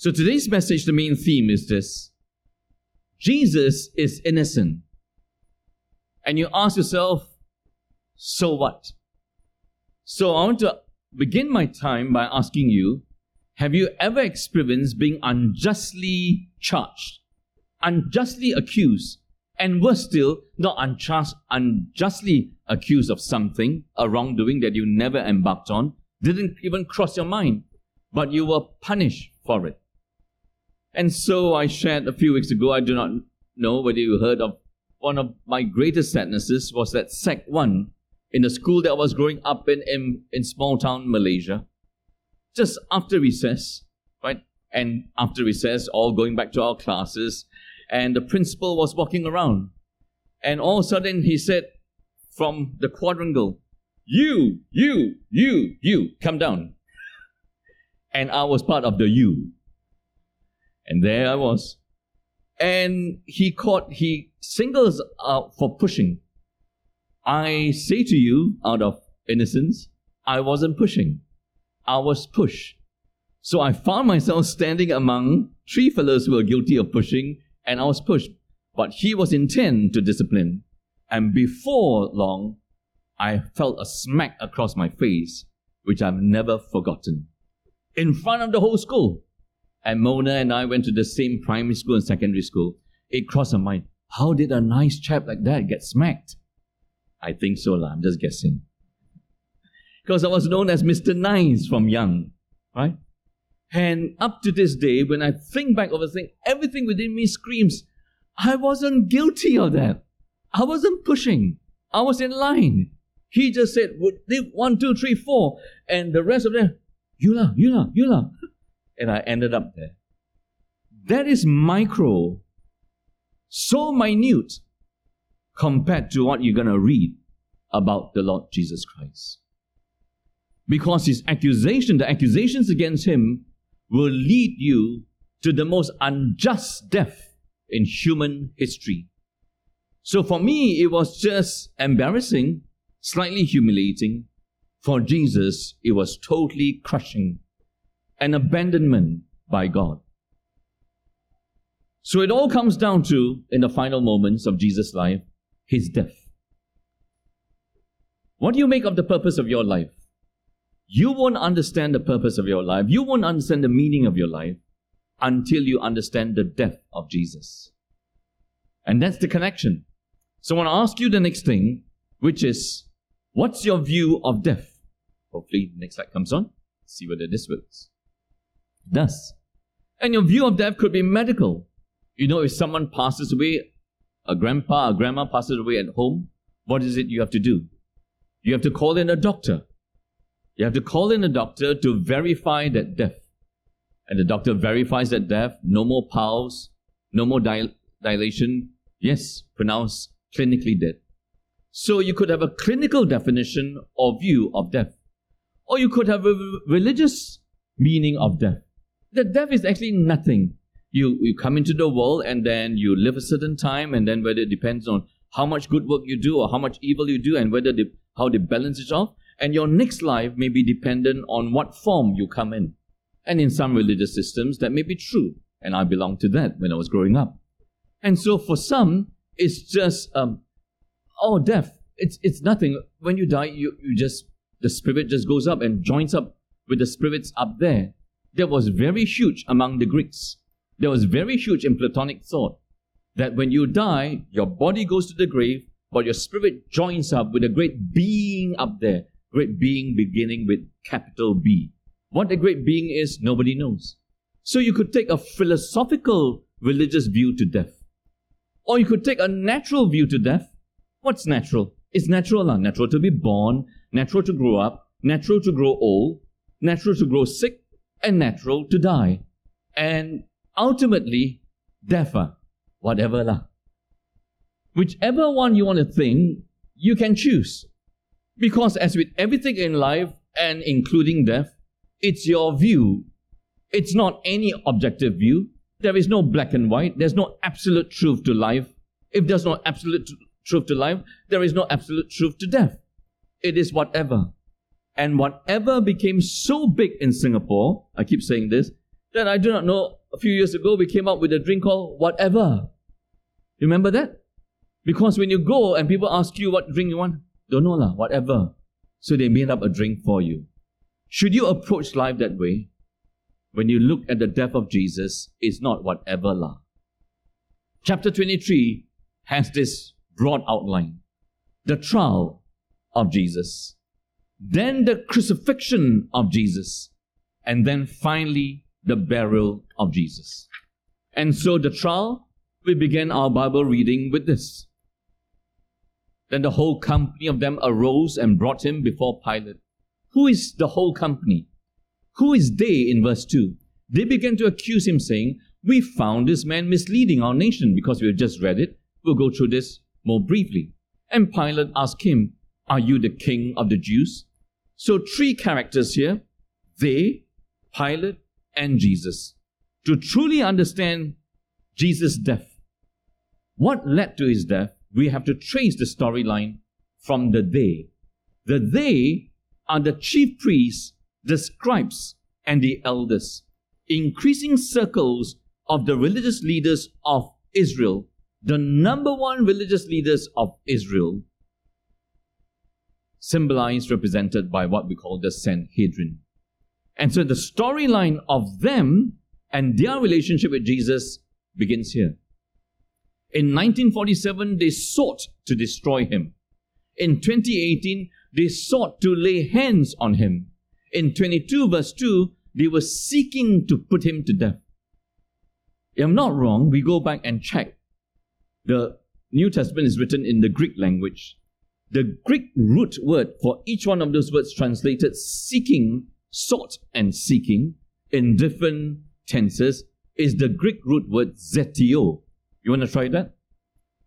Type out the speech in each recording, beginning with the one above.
So today's message, the main theme is this Jesus is innocent. And you ask yourself, so what? So I want to begin my time by asking you have you ever experienced being unjustly charged, unjustly accused, and worse still, not unjust, unjustly accused of something, a wrongdoing that you never embarked on, didn't even cross your mind, but you were punished for it? And so I shared a few weeks ago, I do not know whether you heard of one of my greatest sadnesses was that Sec 1 in the school that I was growing up in, in, in small town Malaysia. Just after recess, right? And after recess, all going back to our classes, and the principal was walking around. And all of a sudden he said from the quadrangle, You, you, you, you, come down. And I was part of the you. And there I was. And he caught, he singles out for pushing. I say to you, out of innocence, I wasn't pushing. I was pushed. So I found myself standing among three fellows who were guilty of pushing, and I was pushed. But he was intent to discipline. And before long, I felt a smack across my face, which I've never forgotten. In front of the whole school. And Mona and I went to the same primary school and secondary school. It crossed my mind, how did a nice chap like that get smacked? I think so, lah. I'm just guessing. Because I was known as Mr. Nice from young, right? And up to this day, when I think back over thing, everything within me screams, I wasn't guilty of that. I wasn't pushing. I was in line. He just said, one, two, three, four. And the rest of them, you lah, you you and I ended up there. That is micro, so minute compared to what you're going to read about the Lord Jesus Christ. Because his accusation, the accusations against him, will lead you to the most unjust death in human history. So for me, it was just embarrassing, slightly humiliating. For Jesus, it was totally crushing an abandonment by God. So it all comes down to, in the final moments of Jesus' life, his death. What do you make of the purpose of your life? You won't understand the purpose of your life. You won't understand the meaning of your life until you understand the death of Jesus. And that's the connection. So I want to ask you the next thing, which is, what's your view of death? Hopefully, the next slide comes on. See whether this works does. And your view of death could be medical. You know, if someone passes away, a grandpa, a grandma passes away at home, what is it you have to do? You have to call in a doctor. You have to call in a doctor to verify that death. And the doctor verifies that death, no more pulse, no more dil- dilation. Yes, pronounced clinically dead. So you could have a clinical definition or view of death. Or you could have a religious meaning of death that death is actually nothing. You, you come into the world and then you live a certain time, and then whether it depends on how much good work you do or how much evil you do, and whether the, how the balance is off. And your next life may be dependent on what form you come in. And in some religious systems, that may be true. And I belonged to that when I was growing up. And so for some, it's just, um, oh, death. It's, it's nothing. When you die, you, you just, the spirit just goes up and joins up with the spirits up there that was very huge among the Greeks. That was very huge in Platonic thought. That when you die, your body goes to the grave, but your spirit joins up with a great being up there. Great being beginning with capital B. What the great being is, nobody knows. So you could take a philosophical religious view to death. Or you could take a natural view to death. What's natural? It's natural, natural to be born, natural to grow up, natural to grow old, natural to grow sick, and natural to die. And ultimately, death, ah, whatever lah. Whichever one you want to think, you can choose. Because as with everything in life, and including death, it's your view. It's not any objective view. There is no black and white. There's no absolute truth to life. If there's no absolute truth to life, there is no absolute truth to death. It is whatever. And whatever became so big in Singapore, I keep saying this, that I do not know, a few years ago we came up with a drink called whatever. You Remember that? Because when you go and people ask you what drink you want, don't know lah, whatever. So they made up a drink for you. Should you approach life that way? When you look at the death of Jesus, it's not whatever lah. Chapter 23 has this broad outline. The trial of Jesus, then the crucifixion of Jesus, and then finally the burial of Jesus. And so the trial, we began our Bible reading with this. Then the whole company of them arose and brought him before Pilate. Who is the whole company? Who is they in verse 2? They began to accuse him, saying, We found this man misleading our nation because we have just read it. We'll go through this more briefly. And Pilate asked him, Are you the king of the Jews? So, three characters here they, Pilate, and Jesus. To truly understand Jesus' death, what led to his death, we have to trace the storyline from the they. The they are the chief priests, the scribes, and the elders, increasing circles of the religious leaders of Israel, the number one religious leaders of Israel, symbolized, represented by what we call the Sanhedrin. And so the storyline of them and their relationship with Jesus begins here. In 1947, they sought to destroy him. In 2018, they sought to lay hands on him. In 22 verse 2, they were seeking to put him to death. If I'm not wrong, we go back and check. The New Testament is written in the Greek language. The Greek root word for each one of those words translated seeking, sought, and seeking in different tenses is the Greek root word zetio. You want to try that?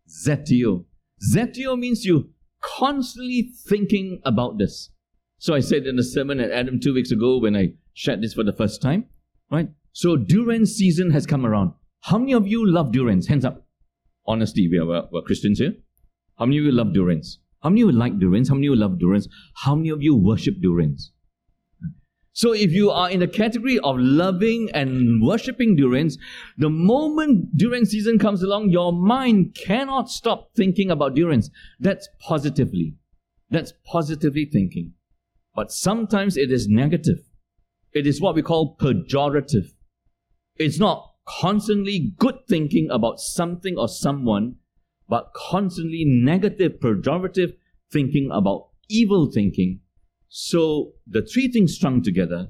Zetio. Zetio means you constantly thinking about this. So I said in the sermon at Adam two weeks ago when I shared this for the first time, right? So durian season has come around. How many of you love durians? Hands up. Honestly, we are we're, we're Christians here. How many of you love durians? How many of you like durians? How many of you love durians? How many of you worship durians? So if you are in the category of loving and worshipping durians, the moment durian season comes along, your mind cannot stop thinking about durians. That's positively. That's positively thinking. But sometimes it is negative. It is what we call pejorative. It's not constantly good thinking about something or someone, but constantly negative, pejorative thinking about evil thinking so the three things strung together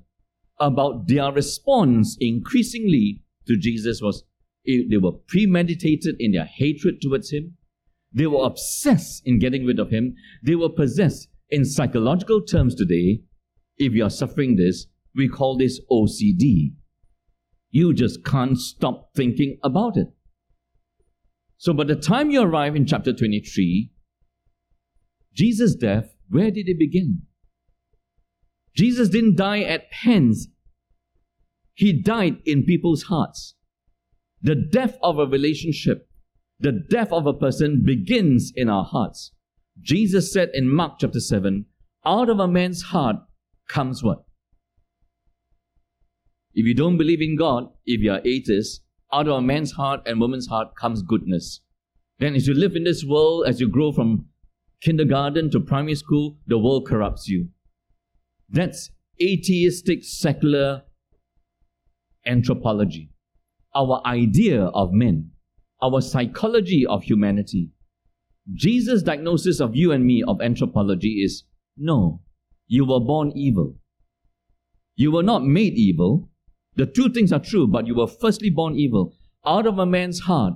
about their response increasingly to Jesus was eh, they were premeditated in their hatred towards him. They were obsessed in getting rid of him. They were possessed. In psychological terms today, if you are suffering this, we call this OCD. You just can't stop thinking about it. So by the time you arrive in chapter 23, Jesus' death, where did it begin? Jesus didn't die at pens. He died in people's hearts. The death of a relationship, the death of a person begins in our hearts. Jesus said in Mark chapter 7, out of a man's heart comes what? If you don't believe in God, if you are atheist, out of a man's heart and woman's heart comes goodness. Then as you live in this world, as you grow from kindergarten to primary school, the world corrupts you. That's atheistic secular anthropology. Our idea of men, our psychology of humanity. Jesus' diagnosis of you and me of anthropology is no, you were born evil. You were not made evil. The two things are true, but you were firstly born evil. Out of a man's heart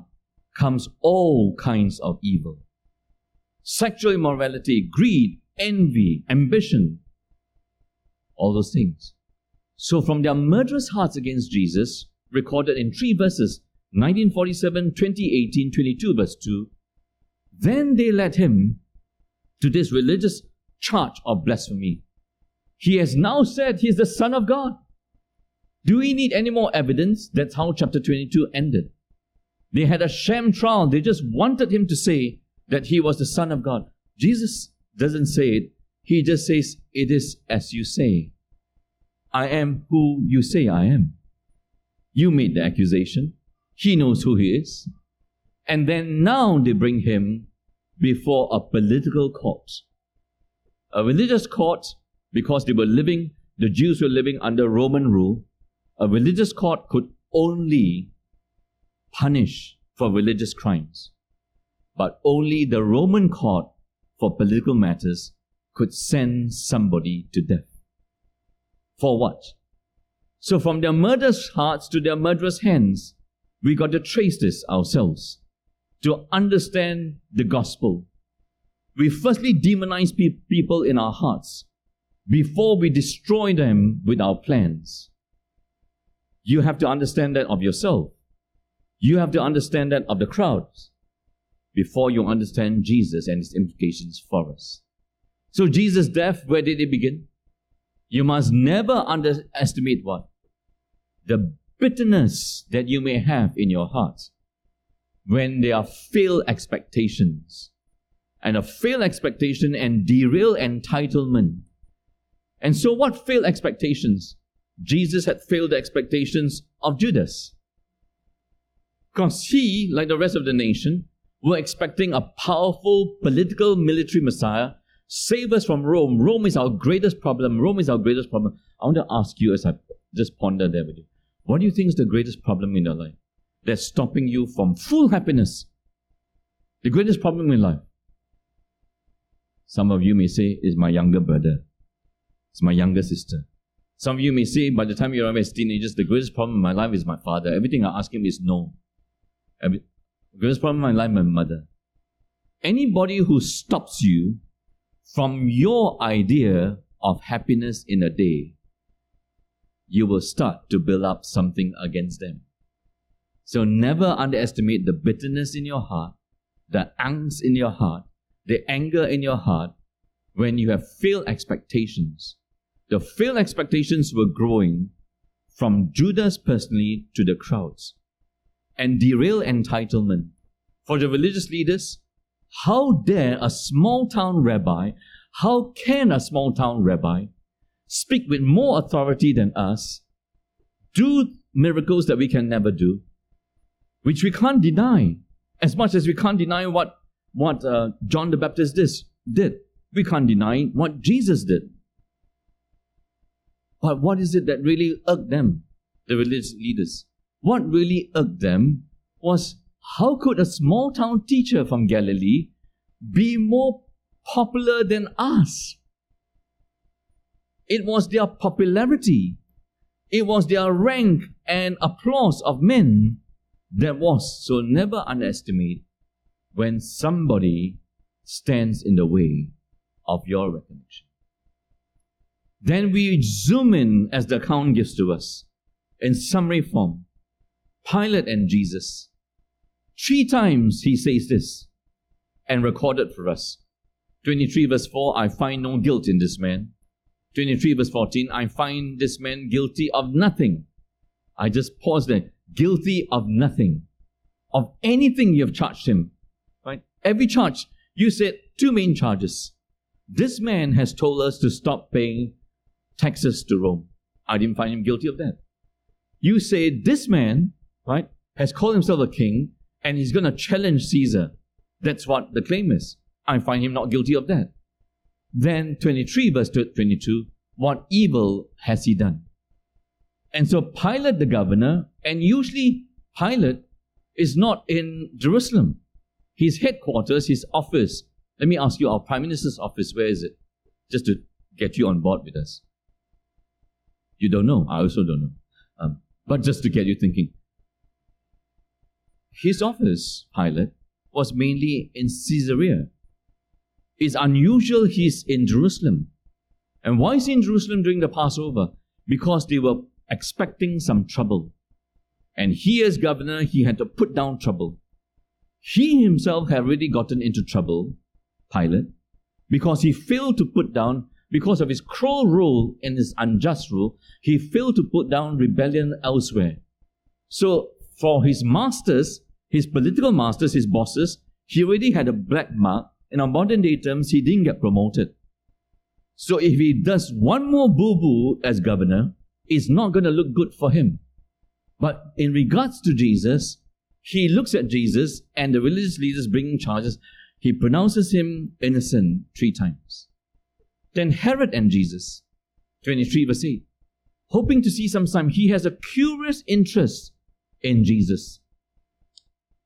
comes all kinds of evil sexual immorality, greed, envy, ambition, all those things. So, from their murderous hearts against Jesus, recorded in three verses 1947, 2018, 22, verse 2, then they led him to this religious charge of blasphemy. He has now said he is the Son of God. Do we need any more evidence? That's how chapter 22 ended. They had a sham trial. They just wanted him to say that he was the Son of God. Jesus doesn't say it. He just says, It is as you say. I am who you say I am. You made the accusation. He knows who he is. And then now they bring him before a political court. A religious court, because they were living, the Jews were living under Roman rule. A religious court could only punish for religious crimes. But only the Roman court for political matters could send somebody to death. For what? So from their murderous hearts to their murderous hands, we got to trace this ourselves to understand the gospel. We firstly demonize pe- people in our hearts before we destroy them with our plans. You have to understand that of yourself. You have to understand that of the crowds before you understand Jesus and his implications for us. So, Jesus' death, where did it begin? You must never underestimate what? The bitterness that you may have in your heart when there are failed expectations. And a failed expectation and derail entitlement. And so, what failed expectations? Jesus had failed the expectations of Judas. Because he, like the rest of the nation, were expecting a powerful political military Messiah Save us from Rome. Rome is our greatest problem. Rome is our greatest problem. I want to ask you as I just ponder there with you. What do you think is the greatest problem in your life that's stopping you from full happiness? The greatest problem in life. Some of you may say, is my younger brother. It's my younger sister. Some of you may say, by the time you're as teenagers, the greatest problem in my life is my father. Everything I ask him is no. Every, the greatest problem in my life, my mother. Anybody who stops you from your idea of happiness in a day, you will start to build up something against them. So never underestimate the bitterness in your heart, the angst in your heart, the anger in your heart when you have failed expectations. The failed expectations were growing from Judas personally to the crowds and derail entitlement. For the religious leaders, how dare a small town rabbi, how can a small town rabbi speak with more authority than us, do miracles that we can never do, which we can't deny, as much as we can't deny what, what uh, John the Baptist did, did. We can't deny what Jesus did. But what is it that really irked them, the religious leaders? What really irked them was how could a small town teacher from Galilee be more popular than us? It was their popularity, it was their rank and applause of men that was. So never underestimate when somebody stands in the way of your recognition. Then we zoom in as the account gives to us in summary form Pilate and Jesus. Three times he says this and recorded for us. 23 verse 4, I find no guilt in this man. 23 verse 14, I find this man guilty of nothing. I just pause there. Guilty of nothing. Of anything you have charged him. Right? Every charge, you said two main charges. This man has told us to stop paying taxes to Rome. I didn't find him guilty of that. You say this man, right, has called himself a king and he's going to challenge Caesar. That's what the claim is. I find him not guilty of that. Then 23 verse 22, what evil has he done? And so Pilate the governor, and usually Pilate is not in Jerusalem. His headquarters, his office. Let me ask you, our Prime Minister's office, where is it? Just to get you on board with us. You don't know. I also don't know. Um, but just to get you thinking, his office, Pilate, was mainly in Caesarea. It's unusual he's in Jerusalem. And why is he in Jerusalem during the Passover? Because they were expecting some trouble. And he, as governor, he had to put down trouble. He himself had already gotten into trouble, Pilate, because he failed to put down, because of his cruel rule and his unjust rule, he failed to put down rebellion elsewhere. So, for his masters, his political masters, his bosses, he already had a black mark, and on modern day terms, he didn't get promoted. So if he does one more boo boo as governor, it's not going to look good for him. But in regards to Jesus, he looks at Jesus and the religious leaders bringing charges. He pronounces him innocent three times. Then Herod and Jesus, 23 verse 8, hoping to see some sign, he has a curious interest in Jesus.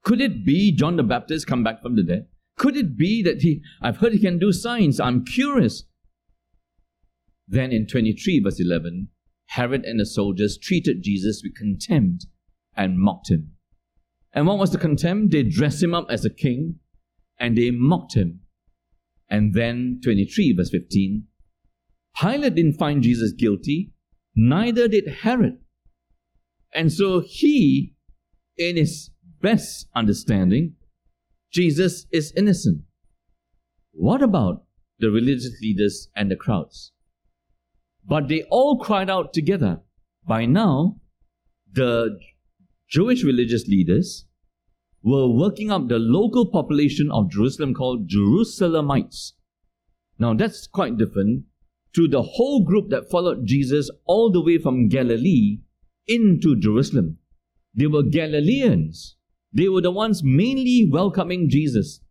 Could it be John the Baptist come back from the dead? Could it be that he, I've heard he can do signs, I'm curious. Then in 23 verse 11, Herod and the soldiers treated Jesus with contempt and mocked him. And what was the contempt? They dressed him up as a king and they mocked him. And then 23 verse 15, Pilate didn't find Jesus guilty, neither did Herod. And so he, in his best understanding, Jesus is innocent. What about the religious leaders and the crowds? But they all cried out together. By now, the Jewish religious leaders were working up the local population of Jerusalem called Jerusalemites. Now that's quite different to the whole group that followed Jesus all the way from Galilee into Jerusalem. They were Galileans. They were the ones mainly welcoming Jesus.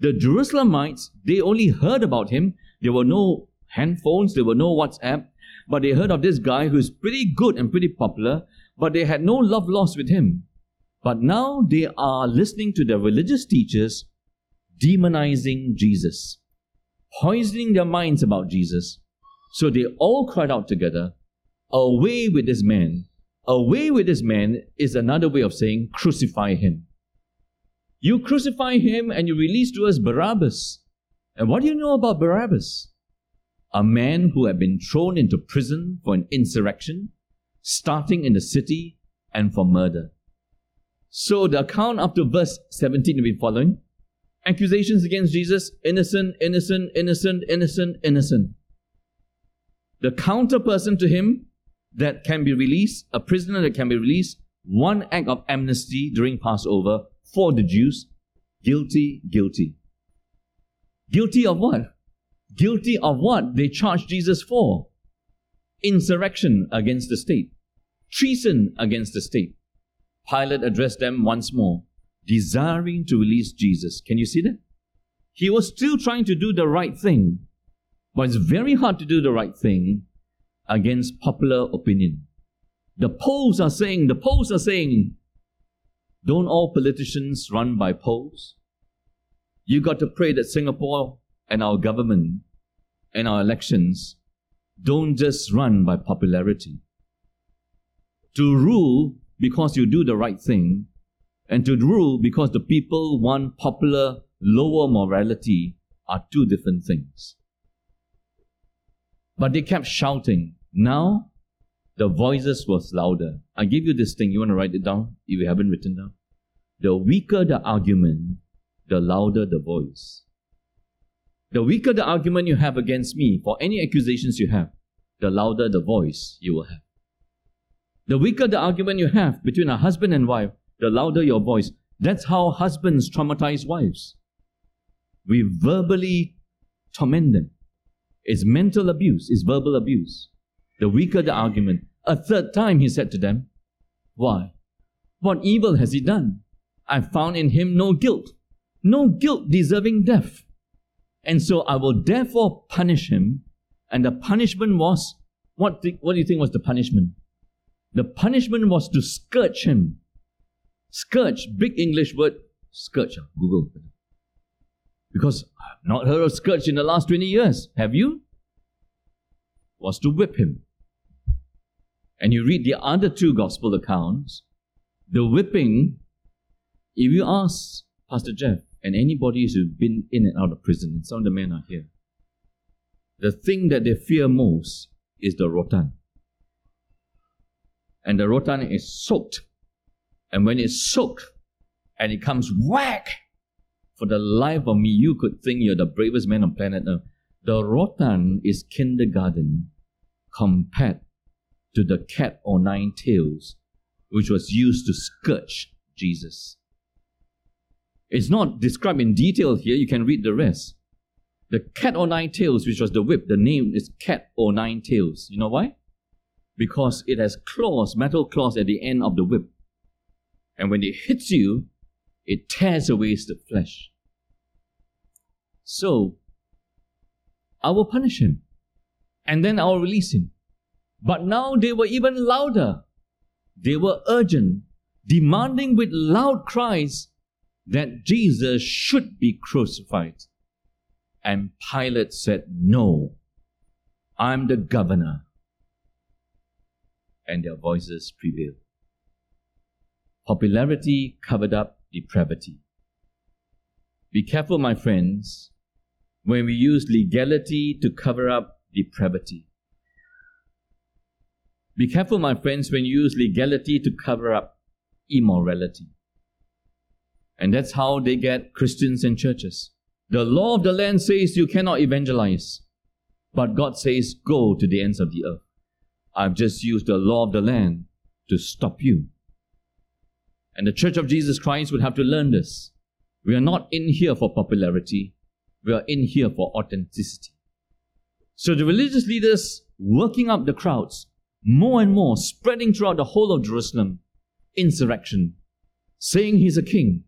The Jerusalemites, they only heard about him. There were no handphones, there were no WhatsApp, but they heard of this guy who's pretty good and pretty popular, but they had no love lost with him. But now they are listening to their religious teachers demonizing Jesus, poisoning their minds about Jesus. So they all cried out together, Away with this man! Away with this man is another way of saying crucify him. You crucify him and you release to us Barabbas. And what do you know about Barabbas? a man who had been thrown into prison for an insurrection, starting in the city, and for murder. So the account up to verse 17 will be following. Accusations against Jesus, innocent, innocent, innocent, innocent, innocent. The counter person to him that can be released, a prisoner that can be released, one act of amnesty during Passover for the Jews, guilty, guilty. Guilty of what? Guilty of what they charged Jesus for? Insurrection against the state, treason against the state. Pilate addressed them once more, desiring to release Jesus. Can you see that? He was still trying to do the right thing, but it's very hard to do the right thing against popular opinion. The polls are saying, the polls are saying, don't all politicians run by polls? You got to pray that Singapore and our government and our elections don't just run by popularity. To rule because you do the right thing, and to rule because the people want popular, lower morality are two different things. But they kept shouting. Now, the voices was louder. I give you this thing. You want to write it down if you haven't written down? The weaker the argument, the louder the voice. The weaker the argument you have against me for any accusations you have, the louder the voice you will have. The weaker the argument you have between a husband and wife, the louder your voice. That's how husbands traumatize wives. We verbally torment them. It's mental abuse, it's verbal abuse. The weaker the argument. A third time he said to them, Why? What evil has he done? I found in him no guilt, no guilt deserving death. And so I will therefore punish him. And the punishment was, what, th- what do you think was the punishment? The punishment was to scourge him. Scourge, big English word, scourge. Ah, Google. Because I've not heard of scourge in the last 20 years. Have you? Was to whip him. And you read the other two gospel accounts, the whipping, if you ask Pastor Jeff, and anybody who's been in and out of prison, and some of the men are here, the thing that they fear most is the rotan. And the rotan is soaked. And when it's soaked and it comes whack, for the life of me, you could think you're the bravest man on planet Earth. The rotan is kindergarten compared to the cat o' nine tails, which was used to scourge Jesus. It's not described in detail here. You can read the rest. The cat o' nine tails, which was the whip, the name is cat o' nine tails. You know why? Because it has claws, metal claws at the end of the whip. And when it hits you, it tears away the flesh. So, I will punish him. And then I will release him. But now they were even louder. They were urgent, demanding with loud cries that Jesus should be crucified. And Pilate said, No, I'm the governor. And their voices prevailed. Popularity covered up depravity. Be careful, my friends, when we use legality to cover up depravity. Be careful, my friends, when you use legality to cover up immorality. And that's how they get Christians and churches. The law of the land says you cannot evangelize, but God says go to the ends of the earth. I've just used the law of the land to stop you. And the Church of Jesus Christ would have to learn this. We are not in here for popularity. We are in here for authenticity. So the religious leaders working up the crowds more and more, spreading throughout the whole of Jerusalem, insurrection, saying he's a king.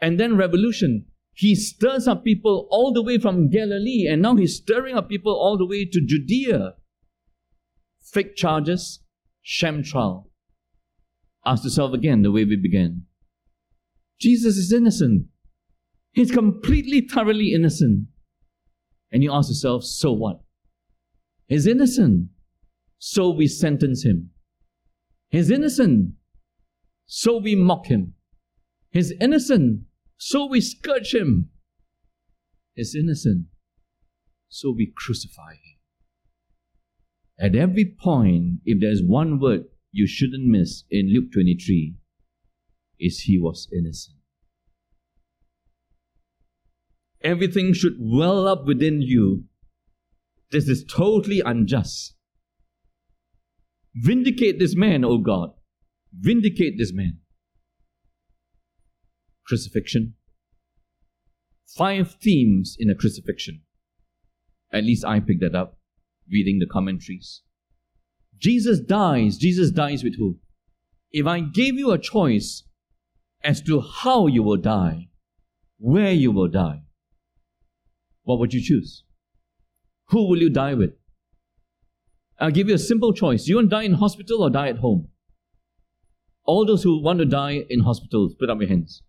And then revolution. He stirs up people all the way from Galilee, and now he's stirring up people all the way to Judea. Fake charges, sham trial. Ask yourself again the way we began. Jesus is innocent. He's completely, thoroughly innocent. And you ask yourself, so what? He's innocent. So we sentence him. He's innocent. So we mock him. He's innocent. So we scourge him. He's innocent. So we crucify him. At every point, if there's one word you shouldn't miss in Luke 23, is he was innocent. Everything should well up within you. This is totally unjust. Vindicate this man, O God. Vindicate this man. Crucifixion. Five themes in a crucifixion. At least I picked that up reading the commentaries. Jesus dies. Jesus dies with who? If I gave you a choice as to how you will die, where you will die, what would you choose? Who will you die with? I'll give you a simple choice. You want to die in hospital or die at home? All those who want to die in hospitals, put up your hands.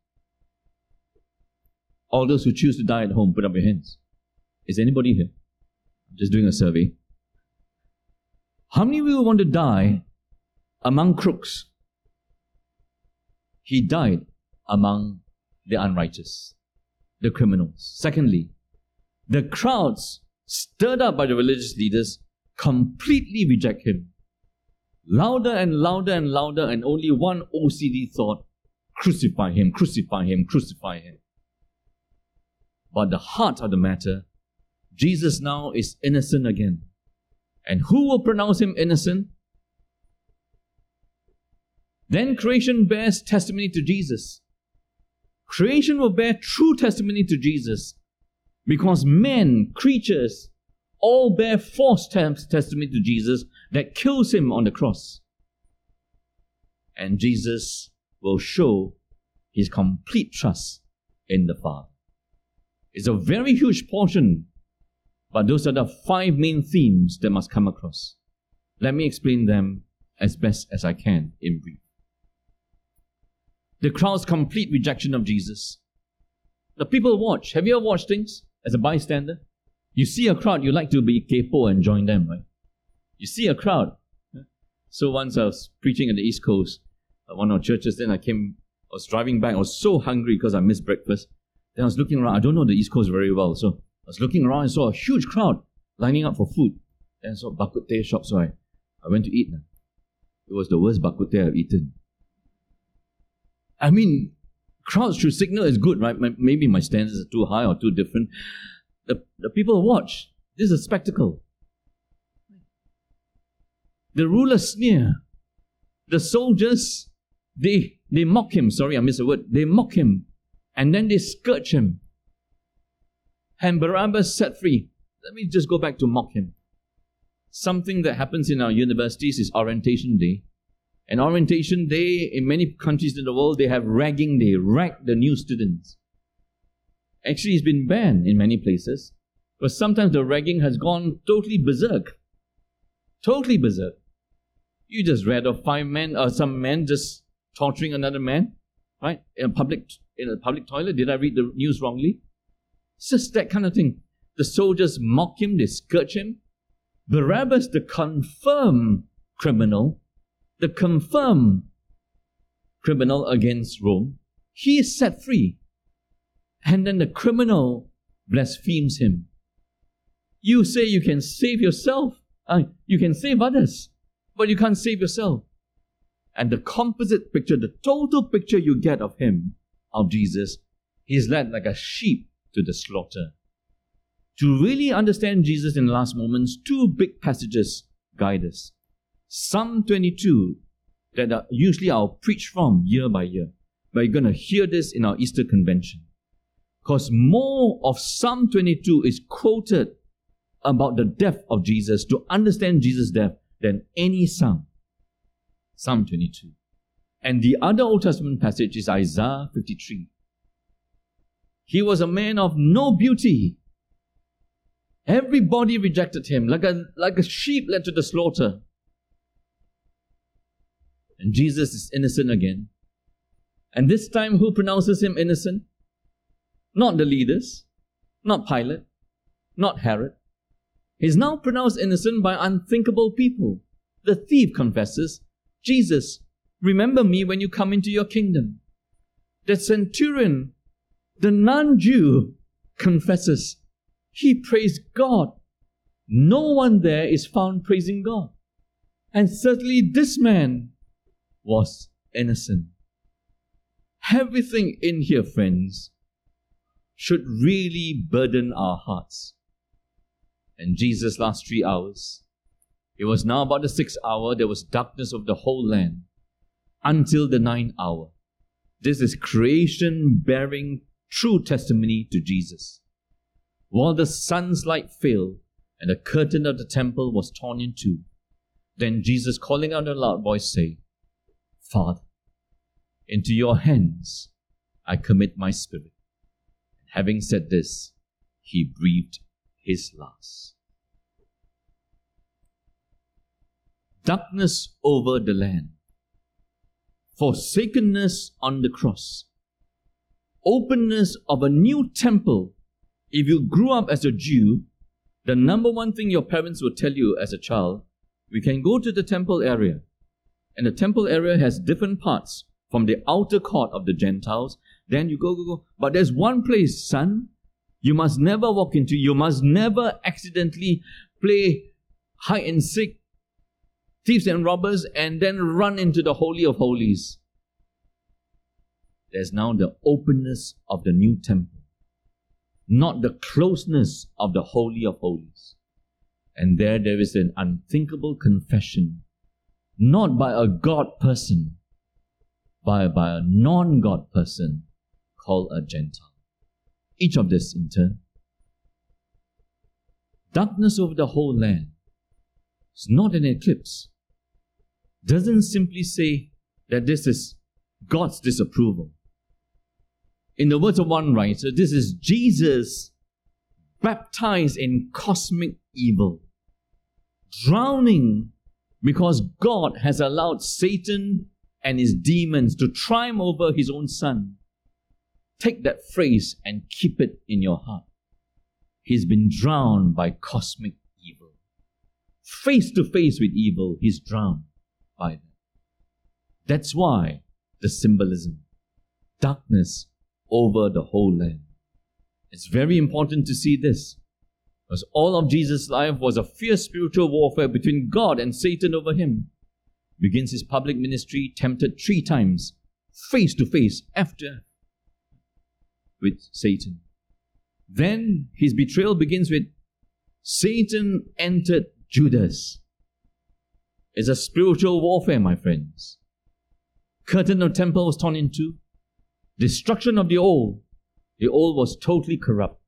All those who choose to die at home, put up your hands. Is anybody here? I'm just doing a survey. How many of you want to die among crooks? He died among the unrighteous, the criminals. Secondly, the crowds stirred up by the religious leaders completely reject him. Louder and louder and louder, and only one OCD thought crucify him, crucify him, crucify him. But the heart of the matter, Jesus now is innocent again. And who will pronounce him innocent? Then creation bears testimony to Jesus. Creation will bear true testimony to Jesus because men, creatures, all bear false testimony to Jesus that kills him on the cross. And Jesus will show his complete trust in the Father. It's a very huge portion, but those are the five main themes that must come across. Let me explain them as best as I can in brief. The crowd's complete rejection of Jesus. The people watch. Have you ever watched things as a bystander? You see a crowd, you like to be kaypoh and join them, right? You see a crowd. So once I was preaching at the East Coast, at one of our churches, then I came, I was driving back, I was so hungry because I missed breakfast. Then I was looking around, I don't know the East Coast very well, so was looking around and saw a huge crowd lining up for food. And saw bak teh shop, so I, went to eat. It was the worst bak teh I've eaten. I mean, crowds should signal is good, right? Maybe my standards are too high or too different. The, the people watch. This is a spectacle. The rulers sneer. The soldiers, they, they mock him. Sorry, I missed a word. They mock him. And then they scourge him. And Barabbas set free. Let me just go back to mock him. something that happens in our universities is orientation day. And orientation day in many countries in the world, they have ragging day, rag the new students. Actually, it's been banned in many places, but sometimes the ragging has gone totally berserk. Totally berserk. You just read of five men, or uh, some men just torturing another man, right? In a public in a public toilet. Did I read the news wrongly? Just that kind of thing. The soldiers mock him, they scourge him. Barabbas, the confirmed criminal, the confirmed criminal against Rome, he is set free. And then the criminal blasphemes him. You say you can save yourself, uh, you can save others, but you can't save yourself. And the composite picture, the total picture you get of him, of Jesus, he's led like a sheep to the slaughter. To really understand Jesus in the last moments, two big passages guide us. Psalm 22, that are usually I'll preach from year by year. But you're going to hear this in our Easter convention. Because more of Psalm 22 is quoted about the death of Jesus to understand Jesus' death than any psalm. Psalm 22. And the other Old Testament passage is Isaiah 53. He was a man of no beauty. Everybody rejected him like a, like a sheep led to the slaughter. And Jesus is innocent again. And this time, who pronounces him innocent? Not the leaders, not Pilate, not Herod. He's now pronounced innocent by unthinkable people. The thief confesses, Jesus, remember me when you come into your kingdom. The centurion, the non Jew, confesses, he praised God. No one there is found praising God. And certainly this man was innocent. Everything in here, friends, should really burden our hearts. And Jesus' last three hours, it was now about the sixth hour, there was darkness of the whole land until the ninth hour. This is creation bearing true testimony to Jesus. While the sun's light failed and the curtain of the temple was torn in two, then Jesus calling out in a loud voice said, Father, into your hands I commit my spirit. And Having said this, he breathed his last. Darkness over the land, forsakenness on the cross, openness of a new temple. If you grew up as a Jew, the number one thing your parents would tell you as a child, we can go to the temple area. And the temple area has different parts from the outer court of the Gentiles then you go, go, go. But there's one place, son, you must never walk into. You must never accidentally play hide and seek, thieves and robbers, and then run into the Holy of Holies. There's now the openness of the new temple, not the closeness of the Holy of Holies. And there, there is an unthinkable confession, not by a God person, but by a non God person called a Gentile. Each of this in turn. Darkness over the whole land is not an eclipse. Doesn't simply say that this is God's disapproval. In the words of one writer, this is Jesus baptized in cosmic evil, drowning because God has allowed Satan and his demons to triumph over his own son Take that phrase and keep it in your heart. He's been drowned by cosmic evil. Face to face with evil, he's drowned by that. That's why the symbolism darkness over the whole land. It's very important to see this. Because all of Jesus' life was a fierce spiritual warfare between God and Satan over him. Begins his public ministry tempted three times, face to face, after with Satan. Then his betrayal begins with Satan entered Judas. It's a spiritual warfare, my friends. Curtain of temple was torn in two. Destruction of the old. The old was totally corrupt.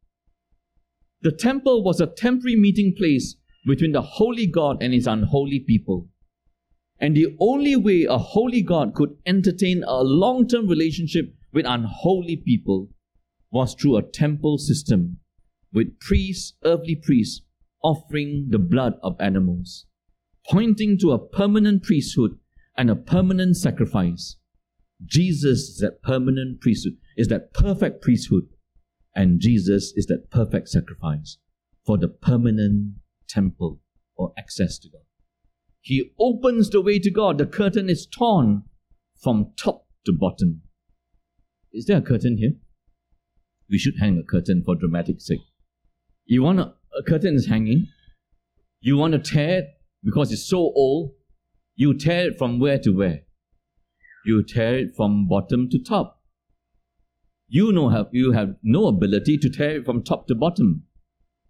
The temple was a temporary meeting place between the holy God and his unholy people. And the only way a holy God could entertain a long term relationship with unholy people was through a temple system with priests, earthly priests, offering the blood of animals, pointing to a permanent priesthood and a permanent sacrifice. Jesus is that permanent priesthood, is that perfect priesthood, and Jesus is that perfect sacrifice for the permanent temple or access to God. He opens the way to God. The curtain is torn from top to bottom. Is there a curtain here? We should hang a curtain for dramatic sake. You want a, a curtain is hanging. You want to tear it because it's so old. You tear it from where to where? You tear it from bottom to top. You know have you have no ability to tear it from top to bottom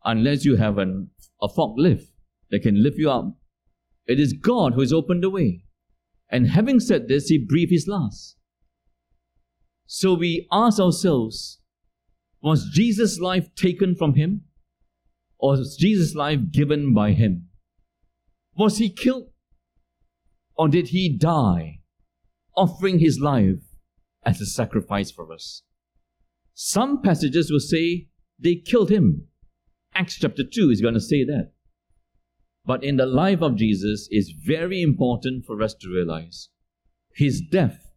unless you have an, a forklift that can lift you up. It is God who has opened the way. And having said this, he breathed his last. So we ask ourselves, was Jesus' life taken from him? Or was Jesus' life given by him? Was he killed? Or did he die, offering his life as a sacrifice for us? Some passages will say they killed him. Acts chapter 2 is going to say that. But in the life of Jesus is very important for us to realize his death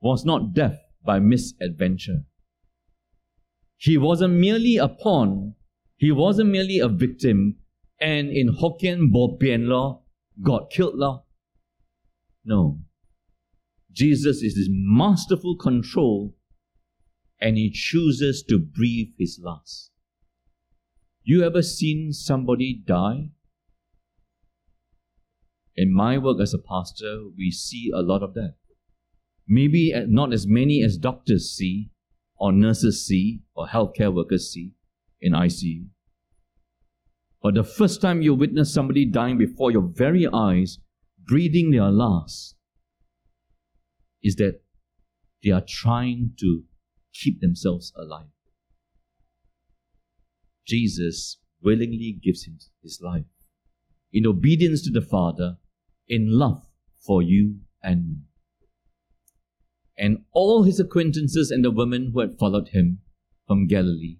was not death by misadventure. He wasn't merely a pawn, he wasn't merely a victim, and in Hokkien Bo Pian law, got killed law. No. Jesus is his masterful control and he chooses to breathe his last. You ever seen somebody die? In my work as a pastor, we see a lot of that. Maybe eh, not as many as doctors see, or nurses see, or healthcare workers see in ICU. But the first time you witness somebody dying before your very eyes, breathing their last, is that they are trying to keep themselves alive. Jesus willingly gives him his life in obedience to the Father, in love for you and me and all his acquaintances and the women who had followed him from Galilee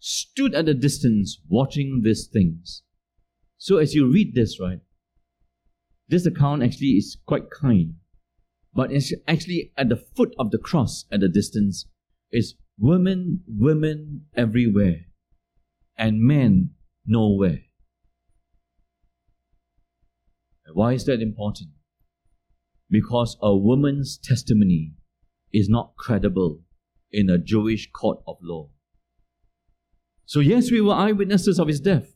stood at a distance watching these things. So as you read this, right, this account actually is quite kind. But it's actually at the foot of the cross at a distance is women, women everywhere, and men nowhere. Why is that important? Because a woman's testimony is not credible in a Jewish court of law. So, yes, we were eyewitnesses of his death.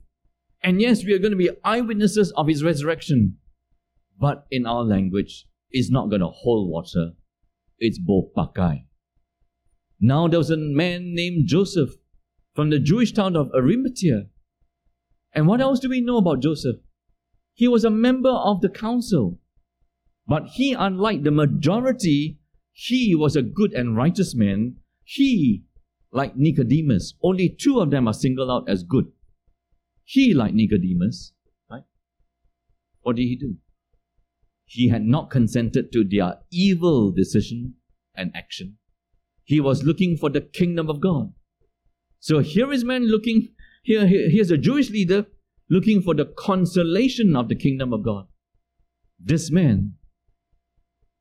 And yes, we are going to be eyewitnesses of his resurrection. But in our language, it's not going to hold water. It's bo pakai. Now there was a man named Joseph from the Jewish town of Arimathea. And what else do we know about Joseph? He was a member of the council. But he, unlike the majority he was a good and righteous man. He, like Nicodemus, only two of them are singled out as good. He, like Nicodemus, right? What did he do? He had not consented to their evil decision and action. He was looking for the kingdom of God. So here is man looking, here, here here's a Jewish leader looking for the consolation of the kingdom of God. This man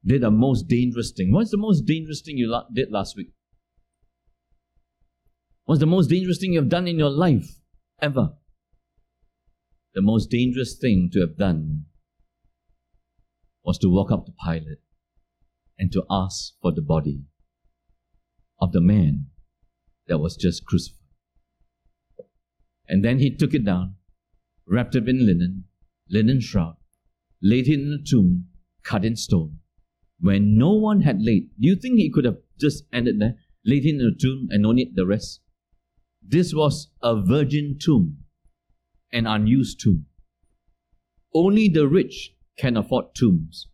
did the most dangerous thing. What's the most dangerous thing you la- did last week? What's the most dangerous thing you've done in your life ever? The most dangerous thing to have done was to walk up to Pilate and to ask for the body of the man that was just crucified. And then he took it down, wrapped it in linen, linen shroud, laid it in a tomb, cut in stone, where no one had laid. Do you think he could have just ended there, laid him in a tomb and no need the rest? This was a virgin tomb, an unused tomb. Only the rich can afford tombs.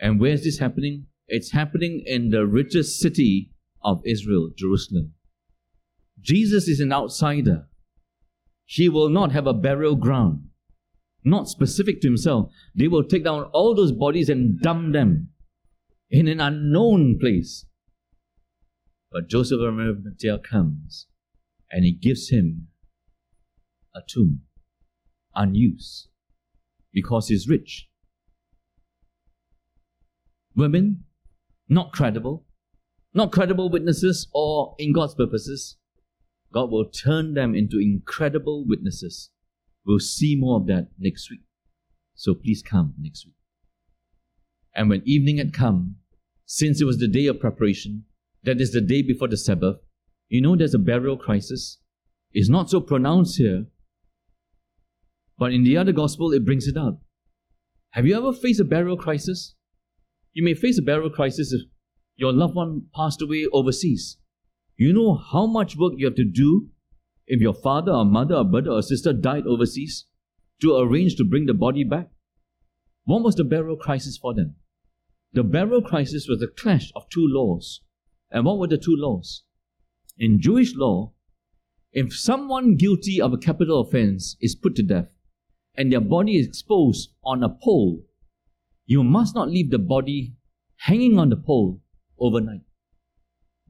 And where's this happening? It's happening in the richest city of Israel, Jerusalem. Jesus is an outsider. He will not have a burial ground. not specific to himself. They will take down all those bodies and dump them in an unknown place. But Joseph of Arimathea comes and he gives him a tomb, unused, because he's rich. Women, not credible, not credible witnesses or in God's purposes. God will turn them into incredible witnesses. We'll see more of that next week. So please come next week. And when evening had come, since it was the day of preparation, that is the day before the Sabbath, you know there's a burial crisis. It's not so pronounced here, but in the other gospel it brings it up. Have you ever faced a burial crisis? You may face a burial crisis if your loved one passed away overseas. You know how much work you have to do if your father or mother or brother or sister died overseas to arrange to bring the body back? What was the burial crisis for them? The burial crisis was the clash of two laws. And what were the two laws? In Jewish law, if someone guilty of a capital offense is put to death and their body is exposed on a pole, you must not leave the body hanging on the pole overnight.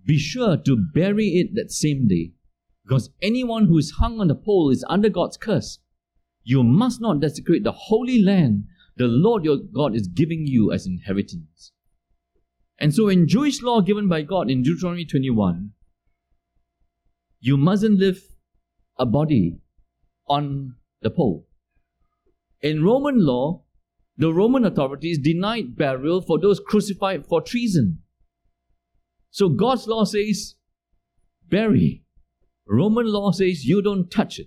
Be sure to bury it that same day, because anyone who is hung on the pole is under God's curse. You must not desecrate the holy land the Lord your God is giving you as inheritance. And so, in Jewish law given by God in Deuteronomy 21, you mustn't leave a body on the pole. In Roman law, the Roman authorities denied burial for those crucified for treason. So God's law says, bury. Roman law says, you don't touch it.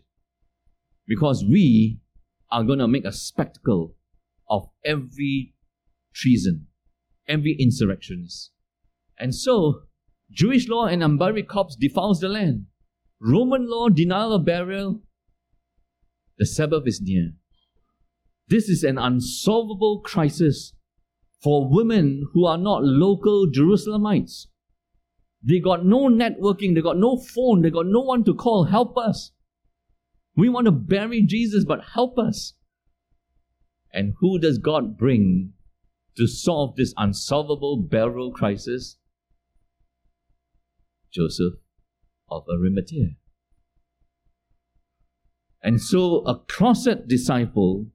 Because we are going to make a spectacle of every treason every insurrectionist. And so, Jewish law and unburied corpse defiles the land. Roman law, denial of burial. The Sabbath is near. This is an unsolvable crisis for women who are not local Jerusalemites. They got no networking, they got no phone, they got no one to call, help us. We want to bury Jesus, but help us. And who does God bring to solve this unsolvable burial crisis? Joseph of Arimathea. And so a closet disciple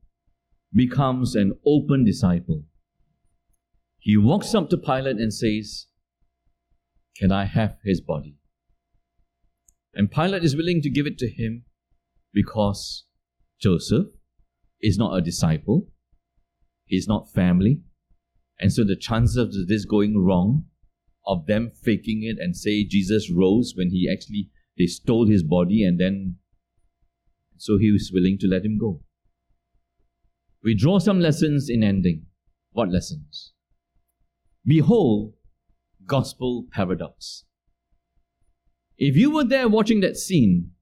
becomes an open disciple. He walks up to Pilate and says, Can I have his body? And Pilate is willing to give it to him because Joseph is not a disciple, he's not family, and so the chances of this going wrong, of them faking it and say Jesus rose when he actually they stole his body and then so he was willing to let him go. We draw some lessons in ending. What lessons? Behold, gospel paradox. If you were there watching that scene,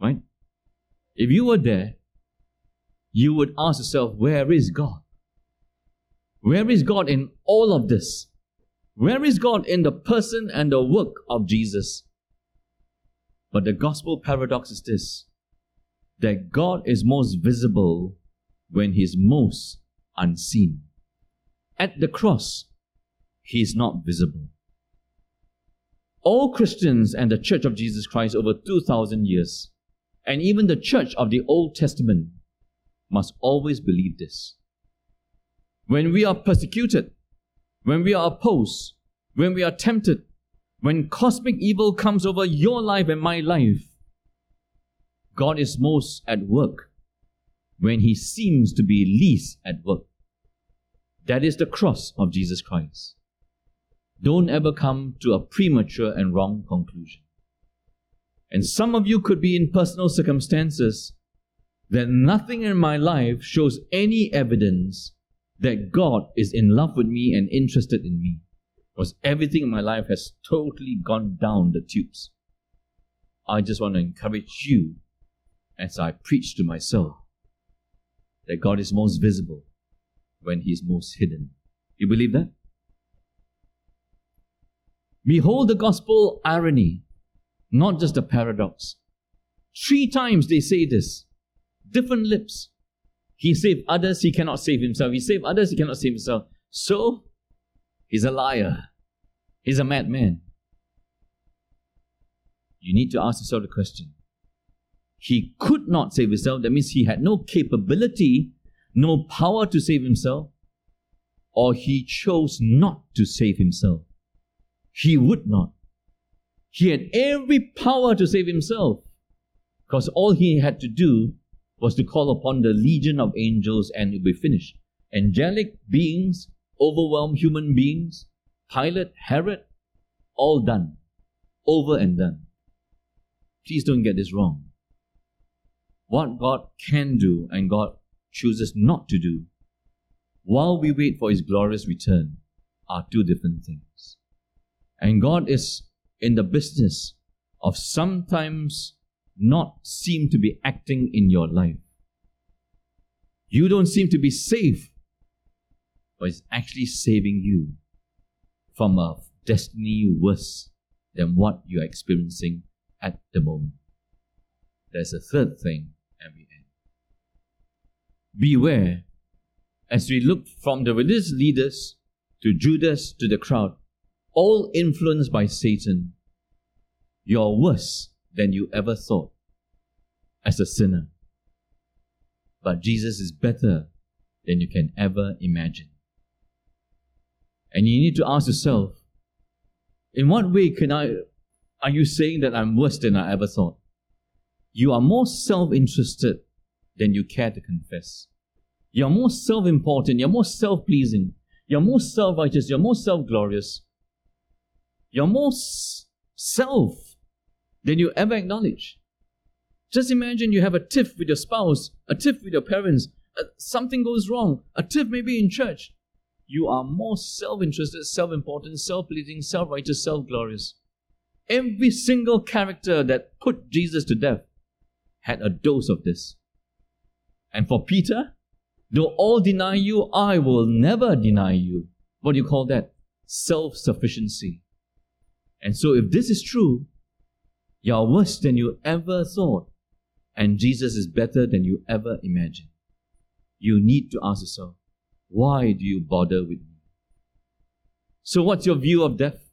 right? If you were there, you would ask yourself, where is God? Where is God in all of this? Where is God in the person and the work of Jesus? But the gospel paradox is this that God is most visible when He is most unseen. At the cross, He is not visible. All Christians and the Church of Jesus Christ over 2,000 years, and even the Church of the Old Testament, must always believe this when we are persecuted, when we are opposed, when we are tempted, when cosmic evil comes over your life and my life, God is most at work when He seems to be least at work. That is the cross of Jesus Christ. Don't ever come to a premature and wrong conclusion. And some of you could be in personal circumstances that nothing in my life shows any evidence that God is in love with me and interested in me. Because everything in my life has totally gone down the tubes. I just want to encourage you as I preach to myself that God is most visible when He is most hidden. You believe that? Behold the gospel irony, not just a paradox. Three times they say this, different lips. He saved others, he cannot save himself. He saved others, he cannot save himself. So, he's a liar. He's a madman. You need to ask yourself the question. He could not save himself. That means he had no capability, no power to save himself, or he chose not to save himself. He would not. He had every power to save himself because all he had to do was to call upon the legion of angels and it would be finished. Angelic beings overwhelm human beings, Pilate, Herod, all done, over and done. Please don't get this wrong. What God can do and God chooses not to do while we wait for His glorious return are two different things. And God is in the business of sometimes not seem to be acting in your life. You don't seem to be safe, but it's actually saving you from a destiny worse than what you're experiencing at the moment. There's a third thing. Beware as we look from the religious leaders to Judas to the crowd all influenced by Satan, you're worse than you ever thought as a sinner. But Jesus is better than you can ever imagine. And you need to ask yourself, in what way can I are you saying that I'm worse than I ever thought? You are more self-interested than you care to confess. You're more self-important, you're more self-pleasing, you're more self-righteous, you're more self-glorious you're more self than you ever acknowledge. Just imagine you have a tiff with your spouse, a tiff with your parents, uh, something goes wrong, a tiff maybe in church. You are more self interested, self important, self pleasing, self righteous, self glorious. Every single character that put Jesus to death had a dose of this. And for Peter, though all deny you, I will never deny you. What do you call that? Self sufficiency. And so, if this is true, you are worse than you ever thought, and Jesus is better than you ever imagined. You need to ask yourself, why do you bother with me? So, what's your view of death?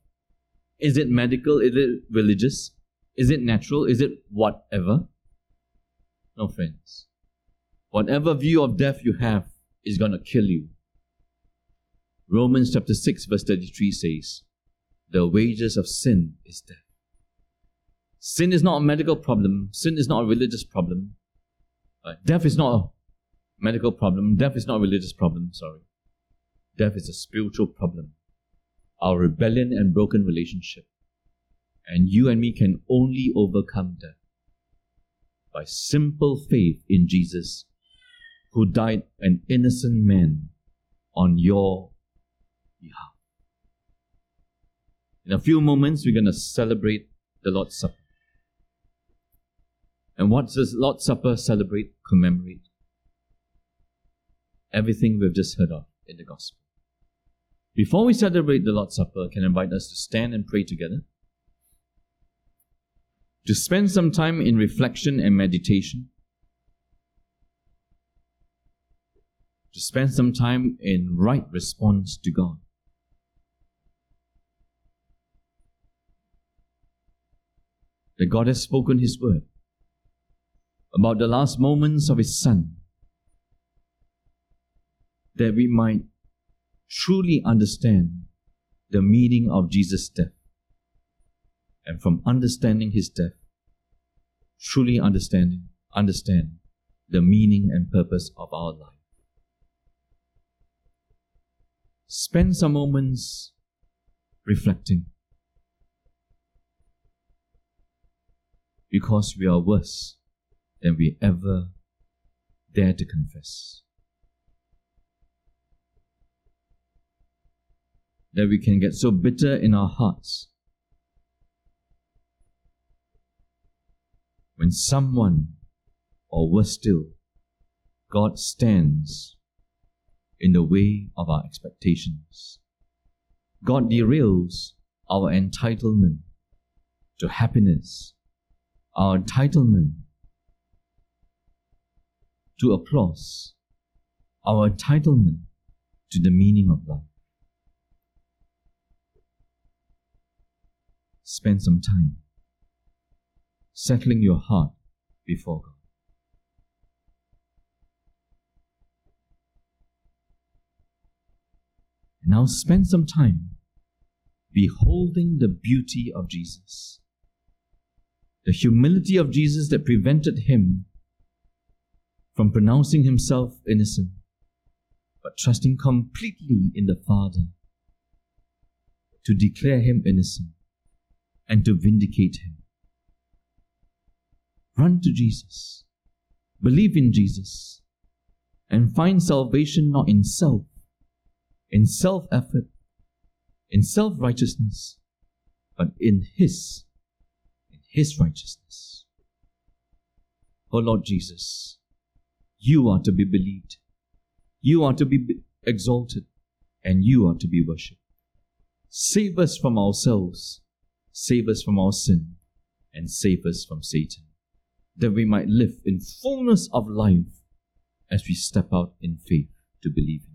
Is it medical? Is it religious? Is it natural? Is it whatever? No, friends. Whatever view of death you have is going to kill you. Romans chapter 6, verse 33 says, the wages of sin is death. Sin is not a medical problem. Sin is not a religious problem. Uh, death is not a medical problem. Death is not a religious problem. Sorry. Death is a spiritual problem. Our rebellion and broken relationship. And you and me can only overcome death by simple faith in Jesus, who died an innocent man on your behalf. In a few moments, we're going to celebrate the Lord's Supper. And what does Lord's Supper celebrate, commemorate? Everything we've just heard of in the Gospel. Before we celebrate the Lord's Supper, I can invite us to stand and pray together. To spend some time in reflection and meditation. To spend some time in right response to God. that God has spoken His word about the last moments of His Son, that we might truly understand the meaning of Jesus' death. And from understanding His death, truly understanding, understand the meaning and purpose of our life. Spend some moments reflecting because we are worse than we ever dare to confess. That we can get so bitter in our hearts when someone, or worse still, God stands in the way of our expectations. God derails our entitlement to happiness our entitlement to applause, our entitlement to the meaning of life. Spend some time settling your heart before God. Now spend some time beholding the beauty of Jesus. The humility of Jesus that prevented him from pronouncing himself innocent, but trusting completely in the Father to declare him innocent and to vindicate him. Run to Jesus, believe in Jesus, and find salvation not in self, in self effort, in self righteousness, but in His, in His righteousness. Oh Lord Jesus, you are to be believed, you are to be exalted, and you are to be worshipped. Save us from ourselves, save us from our sin, and save us from Satan, that we might live in fullness of life as we step out in faith to believe in